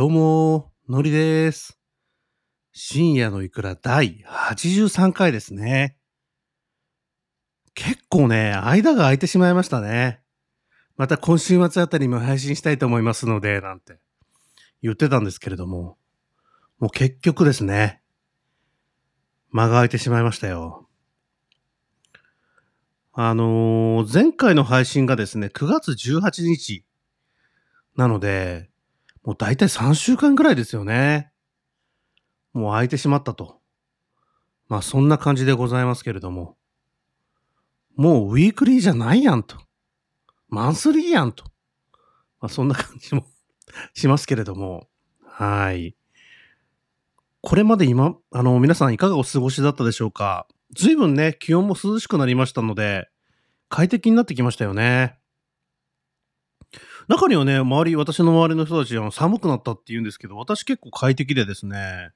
どうも、のりです。深夜のいくら第83回ですね。結構ね、間が空いてしまいましたね。また今週末あたりも配信したいと思いますので、なんて言ってたんですけれども、もう結局ですね、間が空いてしまいましたよ。あのー前回の配信がですね、9月18日なので、もう大体3週間くらいですよね。もう空いてしまったと。まあそんな感じでございますけれども。もうウィークリーじゃないやんと。マンスリーやんと。まあそんな感じも しますけれども。はい。これまで今、あの、皆さんいかがお過ごしだったでしょうか随分ね、気温も涼しくなりましたので、快適になってきましたよね。中にはね、周り、私の周りの人たちは寒くなったって言うんですけど、私結構快適でですね、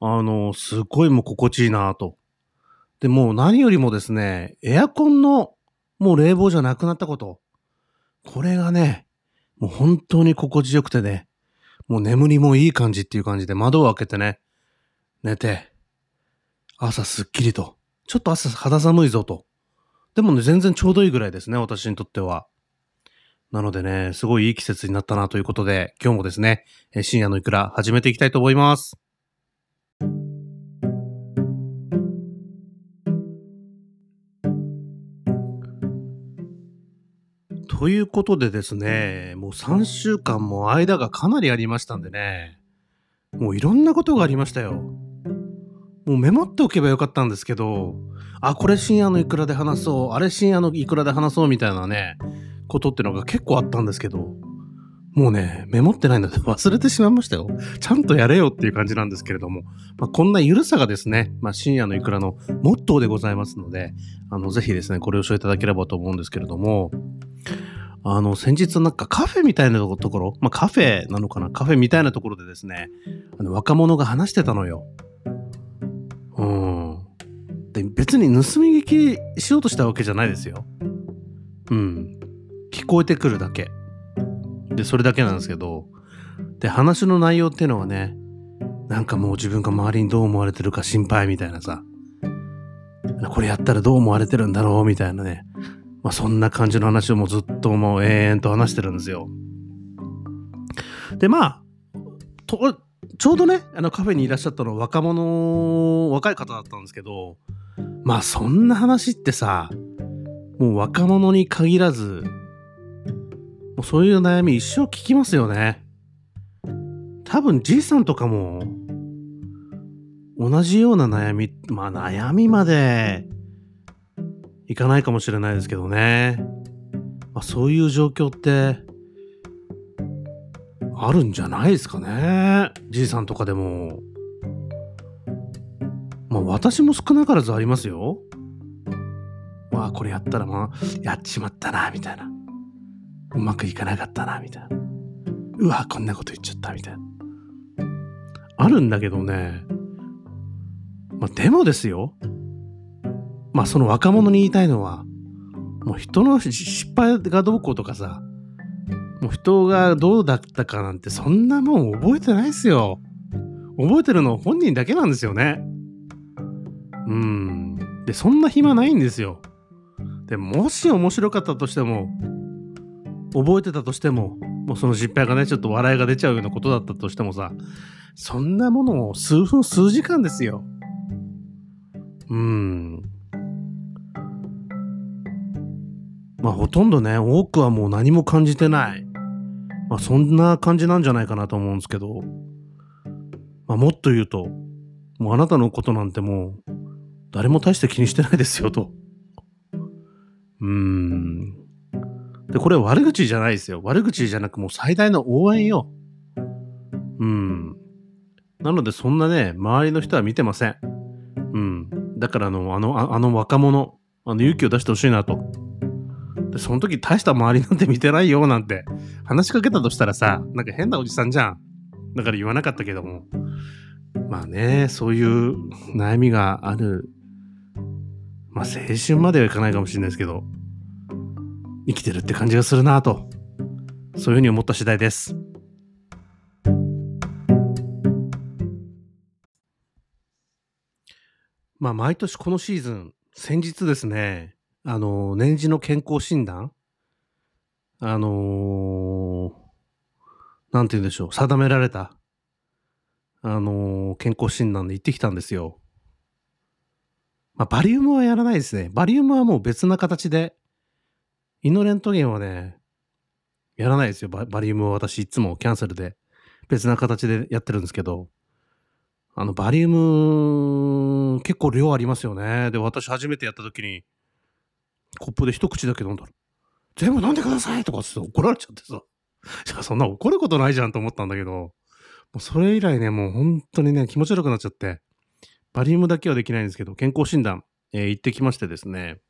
あの、すごいもう心地いいなと。で、もう何よりもですね、エアコンのもう冷房じゃなくなったこと。これがね、もう本当に心地よくてね、もう眠りもいい感じっていう感じで窓を開けてね、寝て、朝すっきりと。ちょっと朝肌寒いぞと。でもね、全然ちょうどいいぐらいですね、私にとっては。なのでね、すごいいい季節になったなということで、今日もですね、深夜のいくら始めていきたいと思います。ということでですね、もう3週間も間がかなりありましたんでね、もういろんなことがありましたよ。もうメモっておけばよかったんですけど、あ、これ深夜のいくらで話そう、あれ深夜のいくらで話そうみたいなね、ことってのが結構あったんですけど、もうね、メモってないので 忘れてしまいましたよ。ちゃんとやれよっていう感じなんですけれども、まあ、こんな緩さがですね、まあ、深夜のいくらのモットーでございますので、あの、ぜひですね、ご了承いただければと思うんですけれども、あの、先日なんかカフェみたいなところ、まあ、カフェなのかな？カフェみたいなところでですね、あの、若者が話してたのよ。うん。で、別に盗み聞きしようとしたわけじゃないですよ。うん。聞こえてくるだけ。で、それだけなんですけど、で、話の内容っていうのはね、なんかもう自分が周りにどう思われてるか心配みたいなさ、これやったらどう思われてるんだろうみたいなね、まあそんな感じの話をもうずっともう永遠と話してるんですよ。で、まあ、とちょうどね、あのカフェにいらっしゃったの若者、若い方だったんですけど、まあそんな話ってさ、もう若者に限らず、もうそういう悩み一生聞きますよね。多分じいさんとかも、同じような悩み、まあ悩みまでいかないかもしれないですけどね。まあ、そういう状況って、あるんじゃないですかね。じいさんとかでも。まあ私も少なからずありますよ。まあこれやったらまあ、やっちまったな、みたいな。うまくいかなかったな、みたいな。うわ、こんなこと言っちゃった、みたいな。あるんだけどね。まあでもですよ。まあその若者に言いたいのは、もう人の失敗がどうこうとかさ、もう人がどうだったかなんてそんなもん覚えてないですよ。覚えてるの本人だけなんですよね。うん。で、そんな暇ないんですよ。で、もし面白かったとしても、覚えてたとしても、もうその失敗がね、ちょっと笑いが出ちゃうようなことだったとしてもさ、そんなものを数分、数時間ですよ。うん。まあほとんどね、多くはもう何も感じてない。まあそんな感じなんじゃないかなと思うんですけど、まあもっと言うと、もうあなたのことなんてもう誰も大して気にしてないですよと。うーん。で、これ悪口じゃないですよ。悪口じゃなくもう最大の応援よ。うん。なのでそんなね、周りの人は見てません。うん。だからあの、あの、ああの若者、あの勇気を出してほしいなと。で、その時大した周りなんて見てないよなんて話しかけたとしたらさ、なんか変なおじさんじゃん。だから言わなかったけども。まあね、そういう悩みがある。まあ青春まではいかないかもしれないですけど、生きてるって感じがするなとそういうふうに思った次第です。まあ、毎年このシーズン、先日ですね、あの、年次の健康診断、あのー、なんて言うんでしょう、定められた、あのー、健康診断で行ってきたんですよ。まあ、バリウムはやらないですね。バリウムはもう別な形でイノレントゲンはね、やらないですよ。バリウムは私いつもキャンセルで別な形でやってるんですけど、あの、バリウム、結構量ありますよね。で、私初めてやった時に、コップで一口だけ飲んだら、全部飲んでくださいとかって怒られちゃってさ。いや、そんな怒ることないじゃんと思ったんだけど、もうそれ以来ね、もう本当にね、気持ち悪くなっちゃって、バリウムだけはできないんですけど、健康診断、えー行ってきましてですね。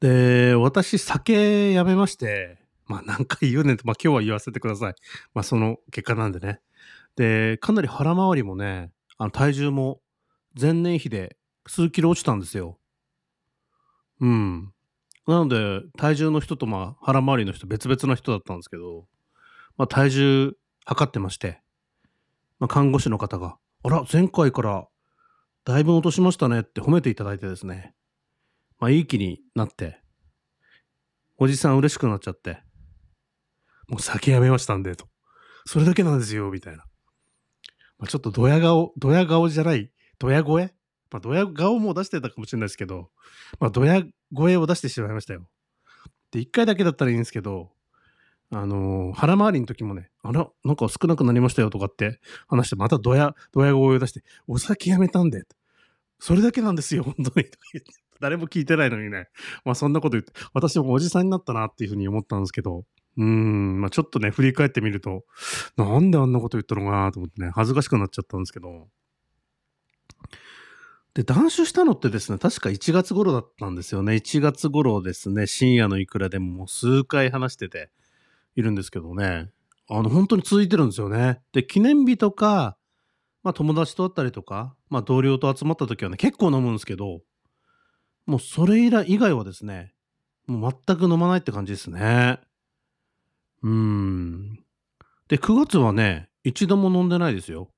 で、私、酒やめまして、まあ何回言うねんと、まあ今日は言わせてください。まあその結果なんでね。で、かなり腹回りもね、あの体重も前年比で数キロ落ちたんですよ。うん。なので、体重の人とまあ腹回りの人別々の人だったんですけど、まあ体重測ってまして、まあ看護師の方が、あら、前回からだいぶ落としましたねって褒めていただいてですね、まあいい気になって、おじさん嬉しくなっちゃって、もう酒やめましたんで、と。それだけなんですよ、みたいな。まあ、ちょっとドヤ顔、ドヤ顔じゃない、ドヤ声？まあ、ドヤ顔も出してたかもしれないですけど、まあ、ドヤ声を出してしまいましたよ。で、一回だけだったらいいんですけど、あのー腹回りの時もね、あら、なんか少なくなりましたよとかって話して、またドヤ、ドヤ声を出して、お酒やめたんで、それだけなんですよ、本当に。誰も聞いてないのにね。まあそんなこと言って、私もおじさんになったなっていうふうに思ったんですけど、うん、まあちょっとね、振り返ってみると、なんであんなこと言ったのかなと思ってね、恥ずかしくなっちゃったんですけど。で、断酒したのってですね、確か1月頃だったんですよね。1月頃ですね、深夜のいくらでももう数回話してているんですけどね、あの、本当に続いてるんですよね。で、記念日とか、まあ友達と会ったりとか、まあ同僚と集まった時はね、結構飲むんですけど、もうそれ以来以外はですね、もう全く飲まないって感じですね。うーん。で、9月はね、一度も飲んでないですよ。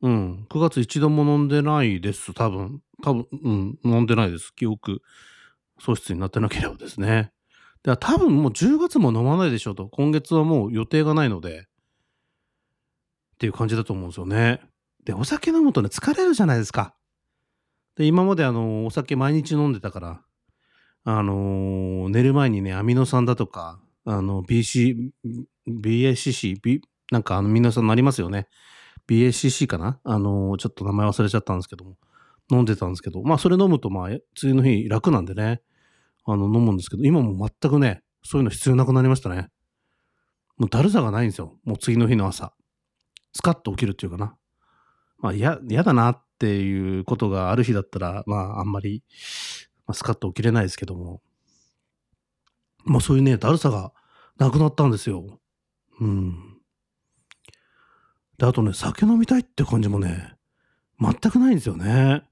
うん。9月一度も飲んでないです。多分。多分、うん。飲んでないです。記憶喪失になってなければですね。では多分もう10月も飲まないでしょうと。今月はもう予定がないので。っていう感じだと思うんですよね。で、お酒飲むとね、疲れるじゃないですか。で、今まであの、お酒毎日飲んでたから、あのー寝る前にね、アミノ酸だとか、あの、BC、BACC、B、なんかあの、アミノ酸なりますよね。BACC かな？あのーちょっと名前忘れちゃったんですけども、飲んでたんですけど、まあ、それ飲むと、まあ、え次の日楽なんでね、あの、飲むんですけど、今も全くね、そういうの必要なくなりましたね。もうだるさがないんですよ。もう次の日の朝。スカッと起きるっていうかな。まあ、や、嫌だなっっていうことがある日だったら、まあ、あんまり、まあ、スカッと起きれないですけども、まあ、そういうね、だるさがなくなったんですよ。うん。で、あとね、酒飲みたいって感じもね、全くないんですよね。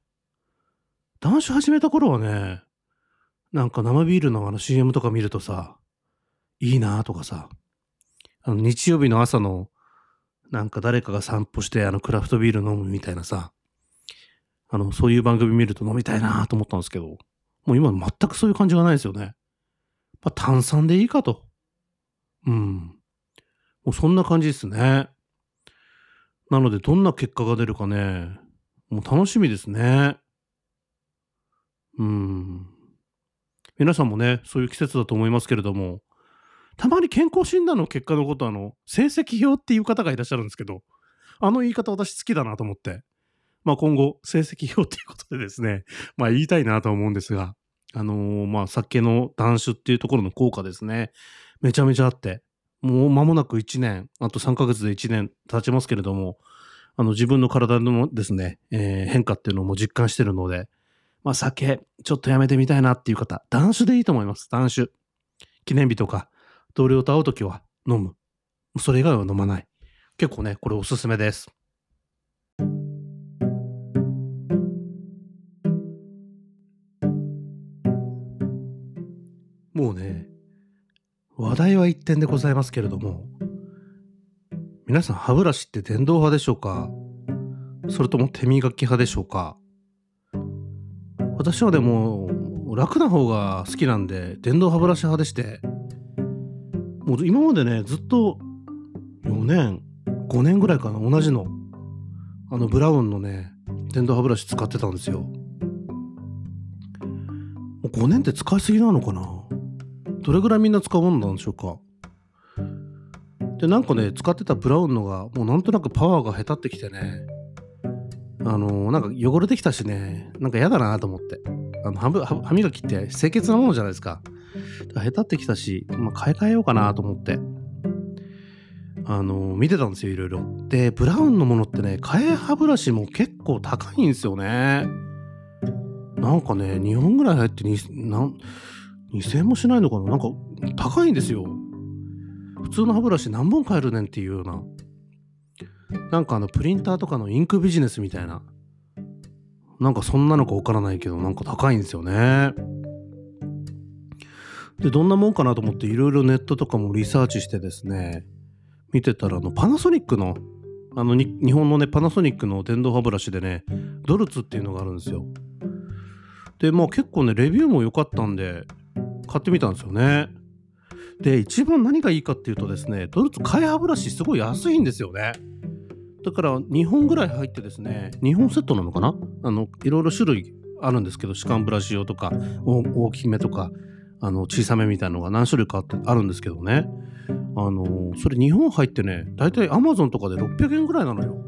男子始めた頃はね、なんか生ビールのあの CM とか見るとさ、いいなとかさ、あの日曜日の朝のなんか誰かが散歩してあのクラフトビール飲むみたいなさ、あの、そういう番組見ると飲みたいなと思ったんですけど、もう今全くそういう感じがないですよね。まあ、炭酸でいいかと。うん。もうそんな感じですね。なので、どんな結果が出るかね、もう楽しみですね。うん。皆さんもね、そういう季節だと思いますけれども、たまに健康診断の結果のことあの、成績表っていう方がいらっしゃるんですけど、あの言い方私好きだなと思って、まあ今後、成績表っていうことでですね、まあ言いたいなと思うんですが、あのーまあ酒の断酒っていうところの効果ですね、めちゃめちゃあって、もう間もなく1年、あと3ヶ月で1年経ちますけれども、あの自分の体のですね、えー変化っていうのも実感してるので、まあ酒、ちょっとやめてみたいなっていう方、断酒でいいと思います。断酒。記念日とか、同僚と会うときは飲む。それ以外は飲まない。結構ね、これおすすめです。もうね、話題は一点でございますけれども、皆さん歯ブラシって電動派でしょうか？それとも手磨き派でしょうか？私はでも楽な方が好きなんで電動歯ブラシ派でして。もう今までねずっと4年5年ぐらいかな同じのあのブラウンのね電動歯ブラシ使ってたんですよ。もう5年って使いすぎなのかな？どれぐらいみんな使うものなんでしょうか？でなんかね使ってたブラウンのがもうなんとなくパワーがへたってきてね。あのー、なんか汚れてきたしね。なんか嫌だなと思って。あの歯磨きって清潔なものじゃないですか。へたってきたし、まあ、買い替えようかなと思って。あのー、見てたんですよいろいろ。でブラウンのものってね替え歯ブラシも結構高いんですよね。なんかね2本ぐらい入って何2000円もしないのかな？なんか高いんですよ。普通の歯ブラシ何本買えるねんっていうような。なんかあのプリンターとかのインクビジネスみたいな。なんかそんなのかわからないけどなんか高いんですよね。でどんなもんかなと思っていろいろネットとかもリサーチしてですね見てたらあのパナソニックのあの日本のねパナソニックの電動歯ブラシでねドルツっていうのがあるんですよ。でまあ結構ねレビューも良かったんで買ってみたんですよねで、一番何がいいかっていうとですね、ドルツ替え歯ブラシすごい安いんですよね。だから2本ぐらい入ってですね、2本セットなのかな？あの、いろいろ種類あるんですけど、歯間ブラシ用とか、大きめとか、あの、小さめみたいなのが何種類かあるんですけどね。あの、それ2本入ってね、だいたい Amazon とかで600円ぐらいなのよ。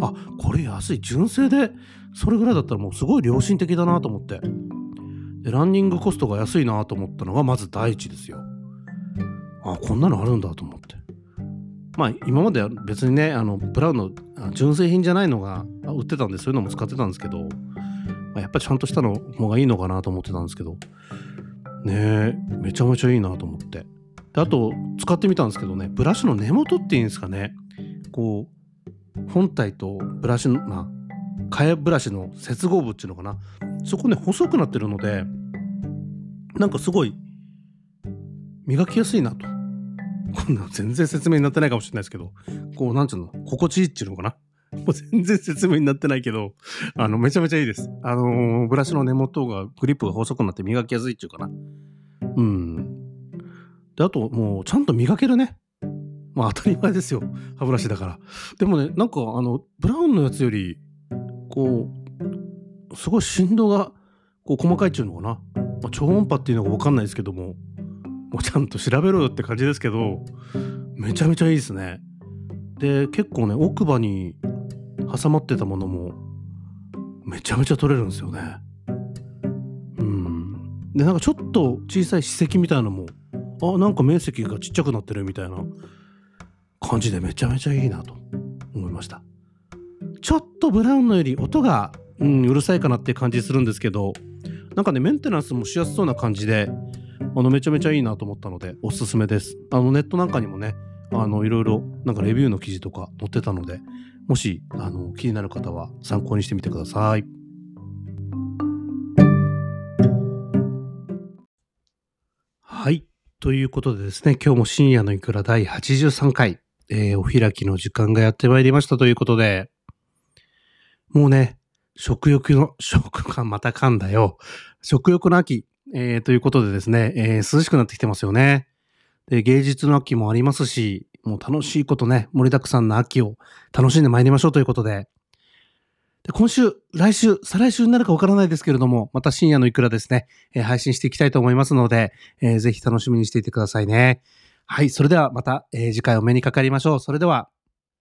あ、これ安い。純正で、それぐらいだったらもうすごい良心的だなと思って。で、ランニングコストが安いなと思ったのがまず第一ですよ。あこんなのあるんだと思って。まあ今までは別にねあのブラウンの純正品じゃないのが売ってたんでそういうのも使ってたんですけど、まあ、やっぱちゃんとしたの方がいいのかなと思ってたんですけど。ねえめちゃめちゃいいなと思って。であと使ってみたんですけどねブラシの根元っていうんですかね。こう本体とブラシのまあ替えブラシの接合部っていうのかな。そこね細くなってるのでなんかすごい磨きやすいなとこんな全然説明になってないかもしれないですけど、こう、なんちゅうの、心地いいっていうのかな。もう全然説明になってないけど、あの、めちゃめちゃいいです。あのー、ブラシの根元が、グリップが細くなって磨きやすいっていうかな。うん。で、あと、もう、ちゃんと磨けるね。まあ、当たり前ですよ。歯ブラシだから。でもね、なんか、あの、ブラウンのやつより、こう、すごい振動が、こう、細かいっていうのかな。まあ、超音波っていうのがわかんないですけども、もうちゃんと調べろよって感じですけどめちゃめちゃいいですね。で結構ね奥歯に挟まってたものもめちゃめちゃ取れるんですよね。うん。でなんかちょっと小さい歯石みたいなのもあなんか面積がちっちゃくなってるみたいな感じでめちゃめちゃいいなと思いました。ちょっとブラウンのより音が、うん、うるさいかなって感じするんですけどなんかねメンテナンスもしやすそうな感じであのめちゃめちゃいいなと思ったのでおすすめです。あのネットなんかにもね、あのいろいろなんかレビューの記事とか載ってたので、もしあの気になる方は参考にしてみてください。はい。ということでですね、今日も深夜のいくら第83回、えー、お開きの時間がやってまいりましたということで、もうね、食欲の、食感また噛んだよ。食欲の秋、えー、ということでですね、えー、涼しくなってきてますよね。で、芸術の秋もありますし、もう楽しいことね、盛りだくさんの秋を楽しんでまいりましょうということで、で今週、来週、再来週になるかわからないですけれども、また深夜のいくらですね、えー、配信していきたいと思いますので、えー、ぜひ楽しみにしていてくださいね。はい、それではまた、えー、次回お目にかかりましょう。それでは、